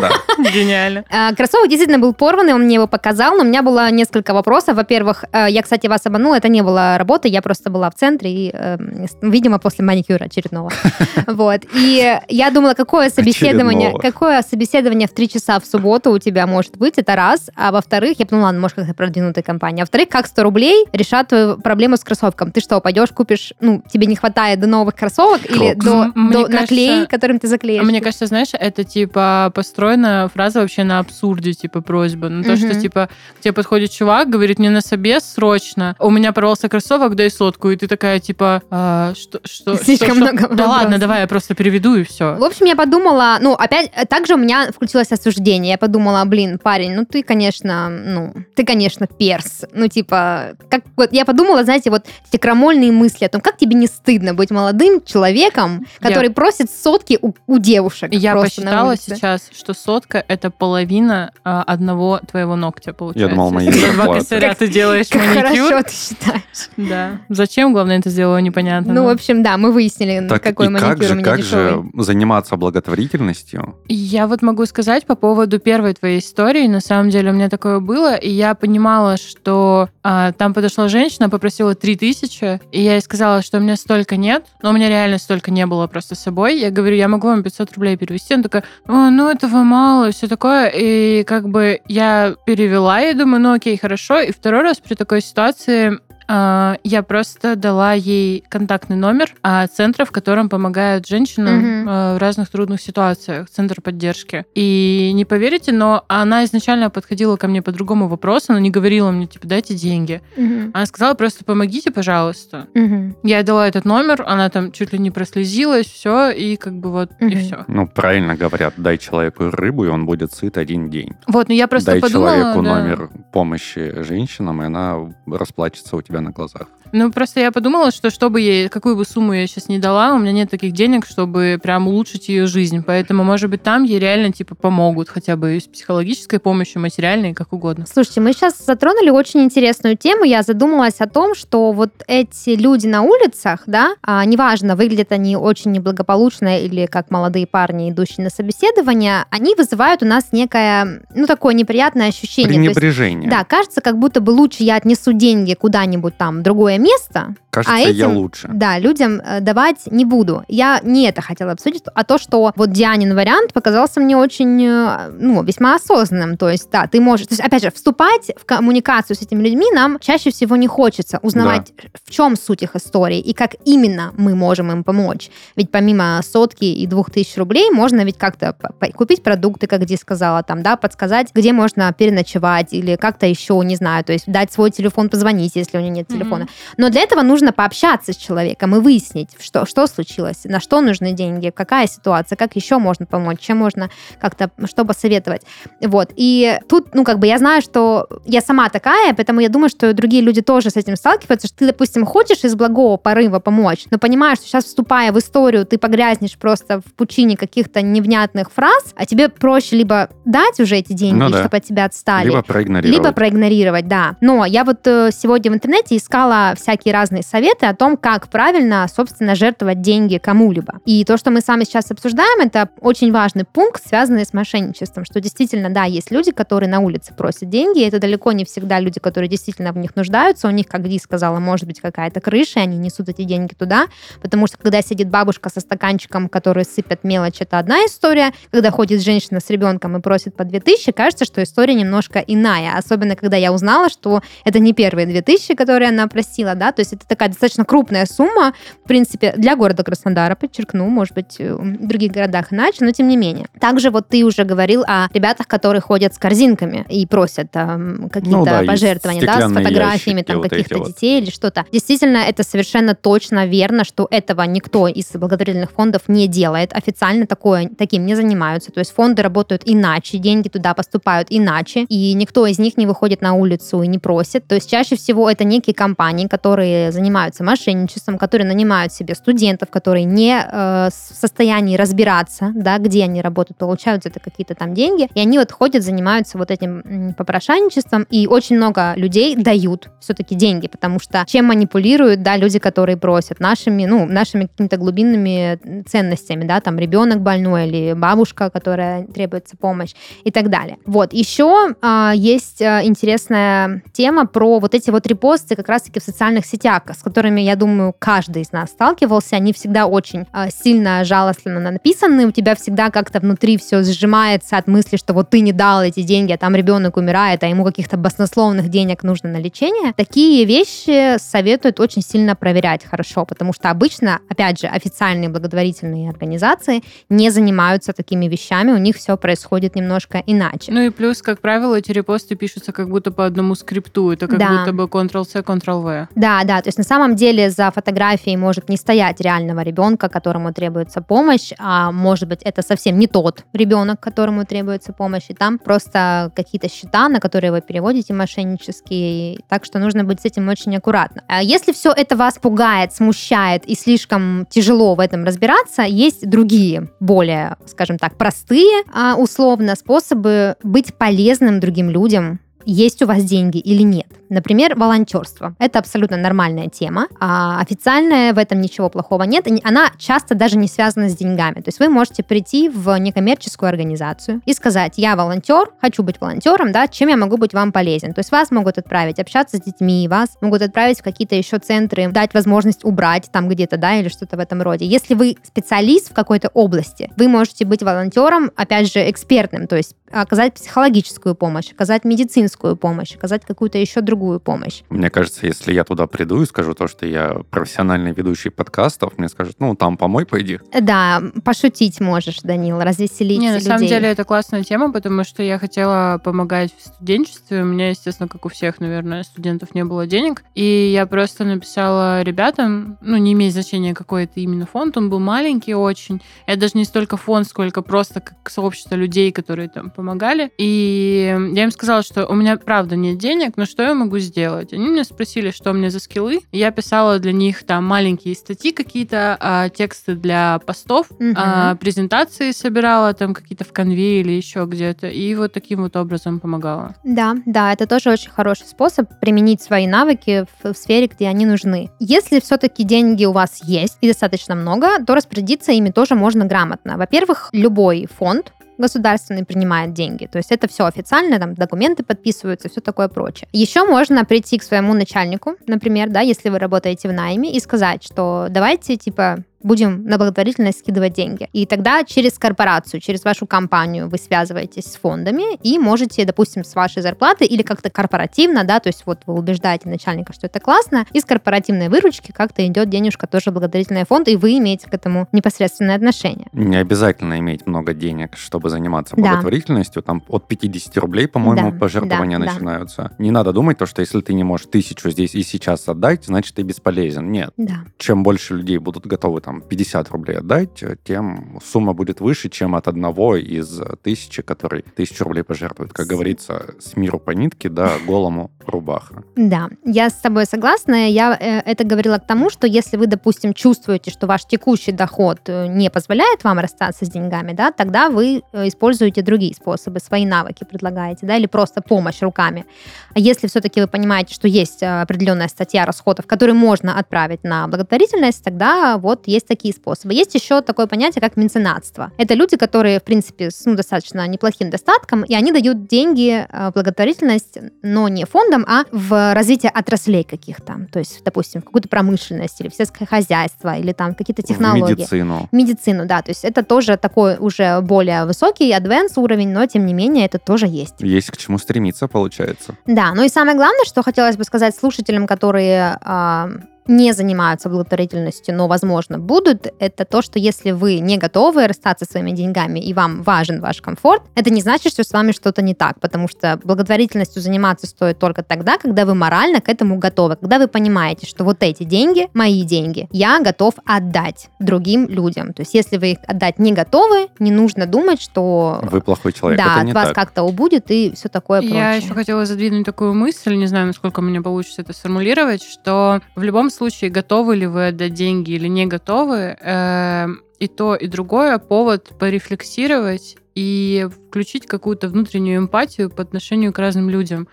Да. Гениально. А, Кроссовок действительно был порванный, он мне его показал, но у меня было несколько вопросов. Во-первых, э, я, кстати, вас обманула, это не было работы, я просто была в центре, и, э, с- видимо, после маникюра очередного. [LAUGHS] Вот. И я думала, какое собеседование, какое собеседование в 3 часа в субботу у тебя может быть, это раз. А во-вторых, я подумала, ладно, может, как-то продвинутая компания. А во-вторых, как 100 рублей решат твою проблему с кроссовком? Ты что, пойдешь, купишь, ну, тебе не хватает до новых кроссовок или до, наклеек, которым ты заклеишь? А мне кажется, знаешь, это типа построена фраза вообще на абсурде, типа просьба. Ну, то, что типа к тебе подходит чувак, говорит, мне на собес срочно, у меня порвался кроссовок, дай сотку, и ты такая, типа, «А, что, что, Слишком что, что?» много Да ладно, давай я просто переведу и все. В общем, я подумала, ну, опять, э, также у меня включилось осуждение. Я подумала, блин, парень, ну ты, конечно, ну, ты, конечно, перс. Ну, типа, как вот я подумала, знаете, вот эти крамольные мысли о том, как тебе не стыдно быть молодым человеком, Я- который просит сотки у, у девушек. Я посчитала сейчас, что сотка это половина а, одного твоего ногтя получается. думал, мои два косаря ты делаешь Как маникюр. хорошо ты считаешь. Да. Зачем, главное, это сделала непонятно. Ну, в общем, да, мы выяснили, Так какой и маникюр как у же, меня как дешевый. же заниматься благотворительностью? Я вот могу сказать по поводу первой твоей истории. На самом деле у меня такое было, и я понимала, что а, там подошла женщина, попросила 3000, и я ей сказала, что у меня столько нет, но у меня реально столько не было просто с собой. Я говорю, я могу вам 500 рублей перевести. Она такая, «О, ну этого мало, все такое. И как бы я перевела, и думаю, ну окей, хорошо. И второй раз при такой ситуации я просто дала ей контактный номер а, центра, в котором помогают женщинам а, в разных трудных ситуациях, центр поддержки. И не поверите, но она изначально подходила ко мне по другому вопросу, она не говорила мне, типа, дайте деньги. Мгм. Она сказала просто, помогите, пожалуйста. Мгм. Я дала этот номер, она там чуть ли не прослезилась, все, и как бы вот, и Мгм. все. Ну, правильно говорят, дай человеку рыбу, и он будет сыт один день. Вот, ну я просто дай подумала... человеку да. номер помощи женщинам, и она расплачется у тебя на глазах. Ну, просто я подумала, что чтобы ей, какую бы сумму я сейчас не дала, у меня нет таких денег, чтобы прям улучшить ее жизнь. Поэтому, может быть, там ей реально, типа, помогут хотя бы с психологической помощью, материальной, как угодно. Слушайте, мы сейчас затронули очень интересную тему. Я задумалась о том, что вот эти люди на улицах, да, а, неважно, выглядят они очень неблагополучно или как молодые парни, идущие на собеседование, они вызывают у нас некое, ну, такое неприятное ощущение. То есть, Пренебрежение. да, кажется, как будто бы лучше я отнесу деньги куда-нибудь там в другое место, Кажется, а я этим- лучше. да, людям э, давать не буду. Я не это хотела обсудить, а то, что вот Дианин вариант показался мне очень, э, ну, весьма осознанным. То есть, да, ты можешь... То есть, опять же, вступать в коммуникацию с этими людьми нам чаще всего не хочется. Узнавать, в чем суть их истории и как именно мы можем им помочь. Ведь помимо сотки и двух тысяч рублей можно ведь как-то купить продукты, как Ди сказала, там, да, подсказать, где можно переночевать или как-то еще, не знаю, то есть дать свой телефон, позвонить, если у него нет телефона. Но для этого нужно пообщаться с человеком и выяснить, что, что случилось, на что нужны деньги, какая ситуация, как еще можно помочь, чем можно как-то, что посоветовать. Вот. И тут, ну, как бы я знаю, что я сама такая, поэтому я думаю, что другие люди тоже с этим сталкиваются, что ты, допустим, хочешь из благого порыва помочь, но понимаешь, что сейчас, вступая в историю, ты погрязнешь просто в пучине каких-то невнятных фраз, а тебе проще либо дать уже эти деньги, Ну да. чтобы от тебя отстали, Либо проигнорировать. либо проигнорировать, да. Но я вот э, сегодня в интернете искала всякие разные советы о том, как правильно, собственно, жертвовать деньги кому-либо. И то, что мы с вами сейчас обсуждаем, это очень важный пункт, связанный с мошенничеством, что действительно, да, есть люди, которые на улице просят деньги, и это далеко не всегда люди, которые действительно в них нуждаются, у них, как Ди сказала, может быть какая-то крыша, и они несут эти деньги туда, потому что когда сидит бабушка со стаканчиком, который сыпет мелочь, это одна история, когда ходит женщина с ребенком и просит по 2000, кажется, что история немножко иная, особенно когда я узнала, что это не первые 2000, которые она просила, да, то есть это такая достаточно крупная сумма, в принципе, для города Краснодара, подчеркну, может быть, э, в других городах иначе, но тем не менее. Также вот ты уже говорил о ребятах, которые ходят с корзинками и просят эм, какие-то Ну да, пожертвования, да, с фотографиями там вот каких-то вот. детей или что-то. Действительно, это совершенно точно верно, что этого никто из благотворительных фондов не делает. Официально такое, таким не занимаются. То есть фонды работают иначе, деньги туда поступают иначе, и никто из них не выходит на улицу и не просит. То есть чаще всего это некие компании, которые занимаются мошенничеством, которые нанимают себе студентов, которые не э, в состоянии разбираться, да, где они работают, получают это какие-то там деньги, и они вот ходят, занимаются вот этим попрошайничеством, и очень много людей дают все-таки деньги, потому что чем манипулируют, да, люди, которые просят нашими, ну, нашими какими-то глубинными ценностями, да, там ребенок больной или бабушка, которая требуется помощь и так далее. Вот, еще а, есть а, интересная тема про вот эти вот репосты как раз-таки в социальных сетях, с которыми, я думаю, каждый из нас сталкивался, они всегда очень а, сильно жалостно написаны, у тебя всегда как-то внутри все сжимается от мысли, что вот ты не дал эти деньги, а там ребенок умирает, а ему каких-то баснословных денег нужно на лечение. Такие вещи советуют очень сильно проверять хорошо, потому что обычно, опять же, официальные благотворительные организации не занимаются такими вещами, у них все происходит немножко иначе. Ну и плюс, как правило, эти репосты пишутся как будто по одному скрипту. Это как Да. будто бы Ctrl-C, Ctrl-V. Да, да, то есть на самом деле за фотографией может не стоять реального ребенка, которому требуется помощь, а может быть это совсем не тот ребенок, которому требуется помощь, и там просто какие-то счета, на которые вы переводите мошеннические, так что нужно быть с этим очень аккуратно. А Если все это вас пугает, смущает и слишком тяжело в этом разбираться, есть другие, более, скажем так, простые, а, условно, способы быть полезным другим людям, есть у вас деньги или нет. Например, волонтерство. Это абсолютно нормальная тема. А официальная в этом ничего плохого нет. Она часто даже не связана с деньгами. То есть вы можете прийти в некоммерческую организацию и сказать, я волонтер, хочу быть волонтером, да, чем я могу быть вам полезен. То есть вас могут отправить общаться с детьми, вас могут отправить в какие-то еще центры, дать возможность убрать там где-то, да, или что-то в этом роде. Если вы специалист в какой-то области, вы можете быть волонтером, опять же, экспертным, то есть оказать психологическую помощь, оказать медицинскую помощь, оказать какую-то еще другую помощь. Мне кажется, если я туда приду и скажу то, что я профессиональный ведущий подкастов, мне скажут, ну, там помой, пойди. Да, пошутить можешь, Данил, развеселить Не, на людей. самом деле это классная тема, потому что я хотела помогать в студенчестве. У меня, естественно, как у всех, наверное, студентов не было денег. И я просто написала ребятам, ну, не имеет значения, какой это именно фонд, он был маленький очень. Это даже не столько фонд, сколько просто как сообщество людей, которые там помогали. И я им сказала, что у меня меня правда нет денег, но что я могу сделать? Они меня спросили, что у меня за скиллы. Я писала для них там маленькие статьи какие-то, а, тексты для постов, Мгм. а, презентации собирала там какие-то в конве или еще где-то. И вот таким вот образом помогала. Да, да, это тоже очень хороший способ применить свои навыки в, в сфере, где они нужны. Если все-таки деньги у вас есть и достаточно много, то распорядиться ими тоже можно грамотно. Во-первых, любой фонд государственный принимает деньги. То есть это все официально, там документы подписываются, все такое прочее. Еще можно прийти к своему начальнику, например, да, если вы работаете в найме, и сказать, что давайте, типа, будем на благотворительность скидывать деньги. И тогда через корпорацию, через вашу компанию вы связываетесь с фондами и можете, допустим, с вашей зарплаты или как-то корпоративно, да, то есть вот вы убеждаете начальника, что это классно, из корпоративной выручки как-то идет денежка тоже в благотворительный фонд, и вы имеете к этому непосредственное отношение. Не обязательно иметь много денег, чтобы заниматься Да. благотворительностью. Там от 50 рублей, по-моему, Да, пожертвования да, да. начинаются. Не надо думать, то, что если ты не можешь тысячу здесь и сейчас отдать, значит, ты бесполезен. Нет. Да. Чем больше людей будут готовы там 50 рублей отдать, э, тем сумма будет выше, чем от одного из тысячи, который тысячу рублей пожертвует. Как говорится, с миру по нитке, да, [LAUGHS] голому рубаха. Да, я с тобой согласна. Я э, это говорила к тому, что если вы, допустим, чувствуете, что ваш текущий доход э, не позволяет вам расстаться с деньгами, да, тогда вы используете другие способы, свои навыки предлагаете, да, или просто помощь руками. А если все-таки вы понимаете, что есть определенная статья расходов, которую можно отправить на благотворительность, тогда вот есть такие способы. Есть еще такое понятие, как меценатство. Это люди, которые, в принципе, с ну, достаточно неплохим достатком, и они дают деньги э, в благотворительность, но не фондам, а в развитие отраслей каких-то. То есть, допустим, в какую-то промышленность или в сельское хозяйство, или там какие-то В технологии. медицину. Медицину, да, то есть это тоже такой уже более высокий адвенс уровень, но тем не менее это тоже есть. Есть к чему стремиться, получается. Да, ну и самое главное, что хотелось бы сказать слушателям, которые а, не занимаются благотворительностью, но, возможно, будут, это то, что если вы не готовы расстаться своими деньгами и вам важен ваш комфорт, это не значит, что с вами что-то не так, потому что благотворительностью заниматься стоит только тогда, когда вы морально к этому готовы, когда вы понимаете, что вот эти деньги, мои деньги, я готов отдать другим людям. То есть если вы их отдать не готовы, не нужно думать, что Вы плохой человек. да, Это от вас так. как-то убудет и все такое Я прочее. еще хотела задвинуть такую мысль, не знаю, насколько у меня получится это сформулировать, что в любом случае, готовы ли вы отдать деньги или не готовы, э, и то, и другое повод порефлексировать и включить какую-то внутреннюю эмпатию по отношению к разным людям.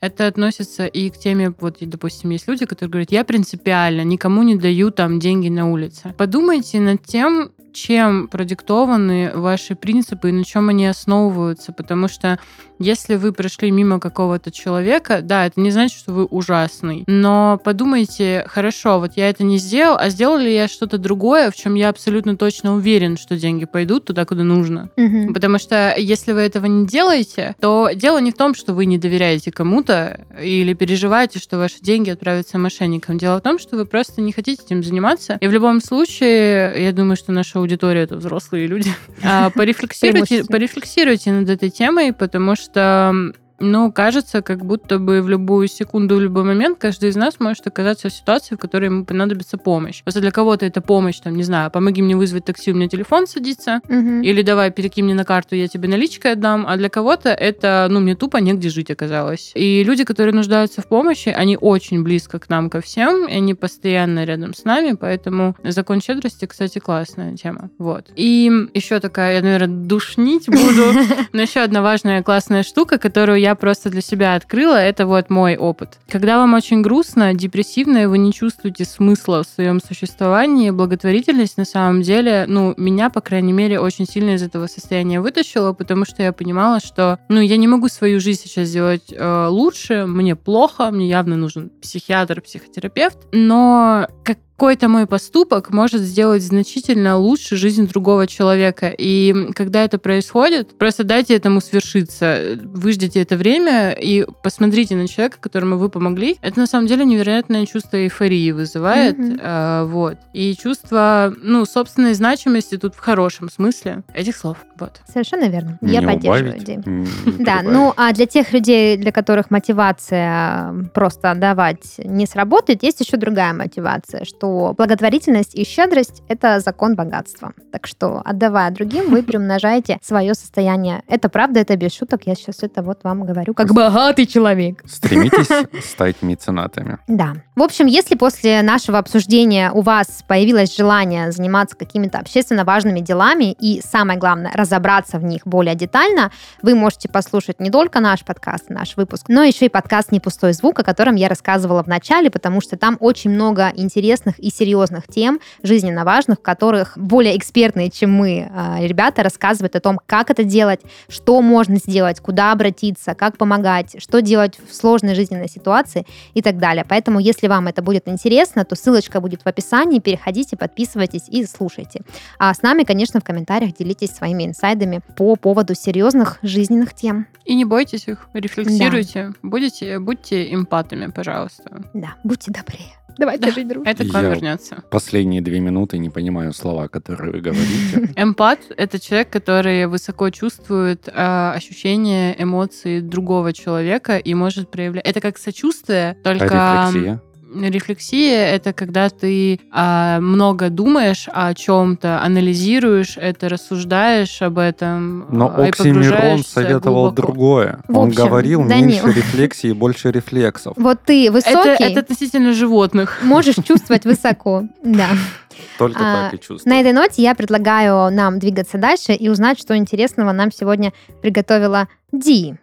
Это относится и к теме, вот, допустим, есть люди, которые говорят, я принципиально никому не даю там деньги на улице. Подумайте над тем, чем продиктованы ваши принципы и на чем они основываются, потому что если вы прошли мимо какого-то человека, да, это не значит, что вы ужасный, но подумайте, хорошо, вот я это не сделал, а сделал ли я что-то другое, в чем я абсолютно точно уверен, что деньги пойдут туда, куда нужно. Мгм. Потому что если вы этого не делаете, то дело не в том, что вы не доверяете кому-то или переживаете, что ваши деньги отправятся мошенникам. Дело в том, что вы просто не хотите этим заниматься. И в любом случае, я думаю, что наша аудитория это взрослые люди. А, [LAUGHS] Порефлексируйте, над этой темой, потому что ну, кажется, как будто бы в любую секунду, в любой момент каждый из нас может оказаться в ситуации, в которой ему понадобится помощь. Просто для кого-то это помощь, там, не знаю, помоги мне вызвать такси, у меня телефон садится, Мгм. или давай перекинь мне на карту, я тебе наличкой отдам. А для кого-то это, ну, мне тупо негде жить оказалось. И люди, которые нуждаются в помощи, они очень близко к нам ко всем, и они постоянно рядом с нами, поэтому закон щедрости, кстати, классная тема. Вот. И еще такая, я, наверное, душнить буду, [LAUGHS] но еще одна важная классная штука, которую я просто для себя открыла, это вот мой опыт. Когда вам очень грустно, депрессивно, и вы не чувствуете смысла в своем существовании, благотворительность на самом деле, ну, меня, по крайней мере, очень сильно из этого состояния вытащила, потому что я понимала, что, ну, я не могу свою жизнь сейчас сделать э, лучше, мне плохо, мне явно нужен психиатр, психотерапевт, но как какой-то мой поступок может сделать значительно лучше жизнь другого человека. И когда это происходит, просто дайте этому свершиться. Выждите это время и посмотрите на человека, которому вы помогли. Это на самом деле невероятное чувство эйфории вызывает. Мгм. э, вот. И чувство, ну, собственной значимости тут в хорошем смысле этих слов. Вот. Совершенно верно. Я Не [LAUGHS] поддерживаю идею. Да, ну а для тех людей, для которых мотивация просто отдавать не сработает, есть еще другая мотивация, что что благотворительность и щедрость — это закон богатства. Так что, отдавая другим, вы [LAUGHS] приумножаете свое состояние. Это правда, это без шуток. Я сейчас это вот вам говорю, как богатый человек. Стремитесь [LAUGHS] стать меценатами. Да. В общем, если после нашего обсуждения у вас появилось желание заниматься какими-то общественно важными делами и, самое главное, разобраться в них более детально, вы можете послушать не только наш подкаст, наш выпуск, но еще и подкаст «Не пустой звук», о котором я рассказывала в начале, потому что там очень много интересных и серьезных тем, жизненно важных, в которых более экспертные, чем мы, а, ребята рассказывают о том, как это делать, что можно сделать, куда обратиться, как помогать, что делать в сложной жизненной ситуации и так далее. Поэтому, если вам это будет интересно, то ссылочка будет в описании, переходите, подписывайтесь и слушайте. А с нами, конечно, в комментариях делитесь своими инсайдами по поводу серьезных жизненных тем. И не бойтесь их, рефлексируйте, будете, будьте эмпатами, пожалуйста. Да, будьте добрее. Давайте Да. жить дружно. Это к вам Я- вернется. Последние две минуты не понимаю слова, которые вы говорите. [LAUGHS] Эмпат — это человек, который высоко чувствует э, ощущения, эмоции другого человека и может проявлять... Это как сочувствие, только... А рефлексия? Рефлексия — это когда ты а, много думаешь о чем-то, анализируешь это, рассуждаешь об этом. Но а, и Оксимирон советовал глубоко. другое. В Он общем, говорил Данил. меньше рефлексии, больше рефлексов. Вот ты Это, высокий, это относительно животных. можешь чувствовать высоко. Да. Только А, так и чувствую. На этой ноте я предлагаю нам двигаться дальше и узнать, что интересного нам сегодня приготовила Ди.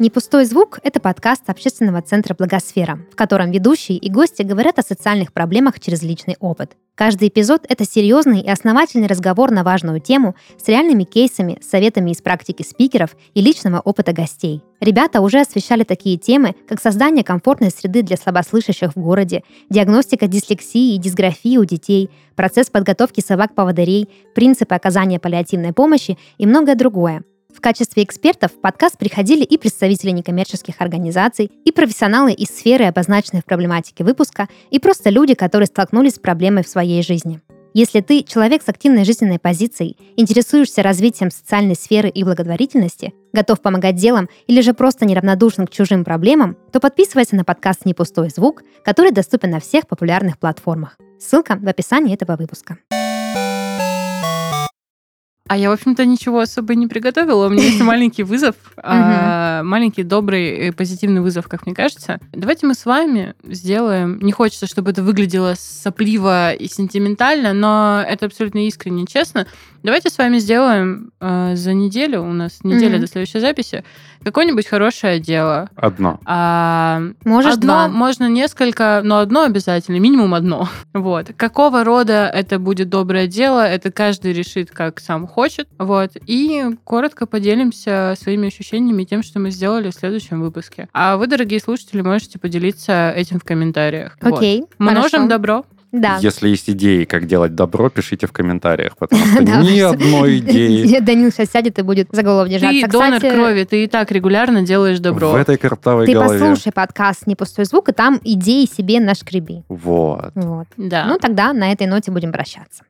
«Непустой звук» — это подкаст общественного центра «Благосфера», в котором ведущие и гости говорят о социальных проблемах через личный опыт. Каждый эпизод — это серьезный и основательный разговор на важную тему с реальными кейсами, советами из практики спикеров и личного опыта гостей. Ребята уже освещали такие темы, как создание комфортной среды для слабослышащих в городе, диагностика дислексии и дисграфии у детей, процесс подготовки собак-поводырей, принципы оказания паллиативной помощи и многое другое. В качестве экспертов в подкаст приходили и представители некоммерческих организаций, и профессионалы из сферы, обозначенной в проблематике выпуска, и просто люди, которые столкнулись с проблемой в своей жизни. Если ты человек с активной жизненной позицией, интересуешься развитием социальной сферы и благотворительности, готов помогать делам или же просто неравнодушен к чужим проблемам, то подписывайся на подкаст «Не пустой звук», который доступен на всех популярных платформах. Ссылка в описании этого выпуска. А я, в общем-то, ничего особо не приготовила. У меня есть [LAUGHS] маленький вызов. а, Маленький, добрый, позитивный вызов, как мне кажется. Давайте мы с вами сделаем... Не хочется, чтобы это выглядело сопливо и сентиментально, но это абсолютно искренне, честно. Давайте с вами сделаем э, за неделю, у нас неделя до следующей записи, какое-нибудь хорошее дело. Одно. А, Можешь одно, два. можно несколько, но одно обязательно, минимум одно. [LAUGHS] Вот. Какого рода это будет доброе дело, это каждый решит, как сам хочет. Вот. И коротко поделимся своими ощущениями и тем, что мы сделали в следующем выпуске. А вы, дорогие слушатели, можете поделиться этим в комментариях. Вот. Окей, Множим хорошо. добро. Да. Если есть идеи, как делать добро, пишите в комментариях, потому [LAUGHS] что ни одной идеи Данил сейчас сядет и будет за голову держаться. Ты донор крови, ты и так регулярно делаешь добро. в этой картавой Ты голове. послушай подкаст «Не пустой звук», и там идеи себе нашкреби. Вот. Вот. Да. Ну, тогда на этой ноте будем прощаться.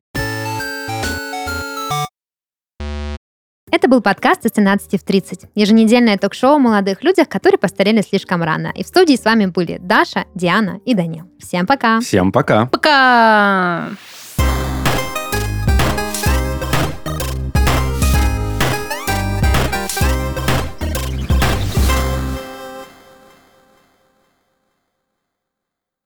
Это был подкаст из 13 в 30. Еженедельное ток-шоу о молодых людях, которые постарели слишком рано. И в студии с вами были Даша, Диана и Данил. Всем пока! Всем пока. Пока!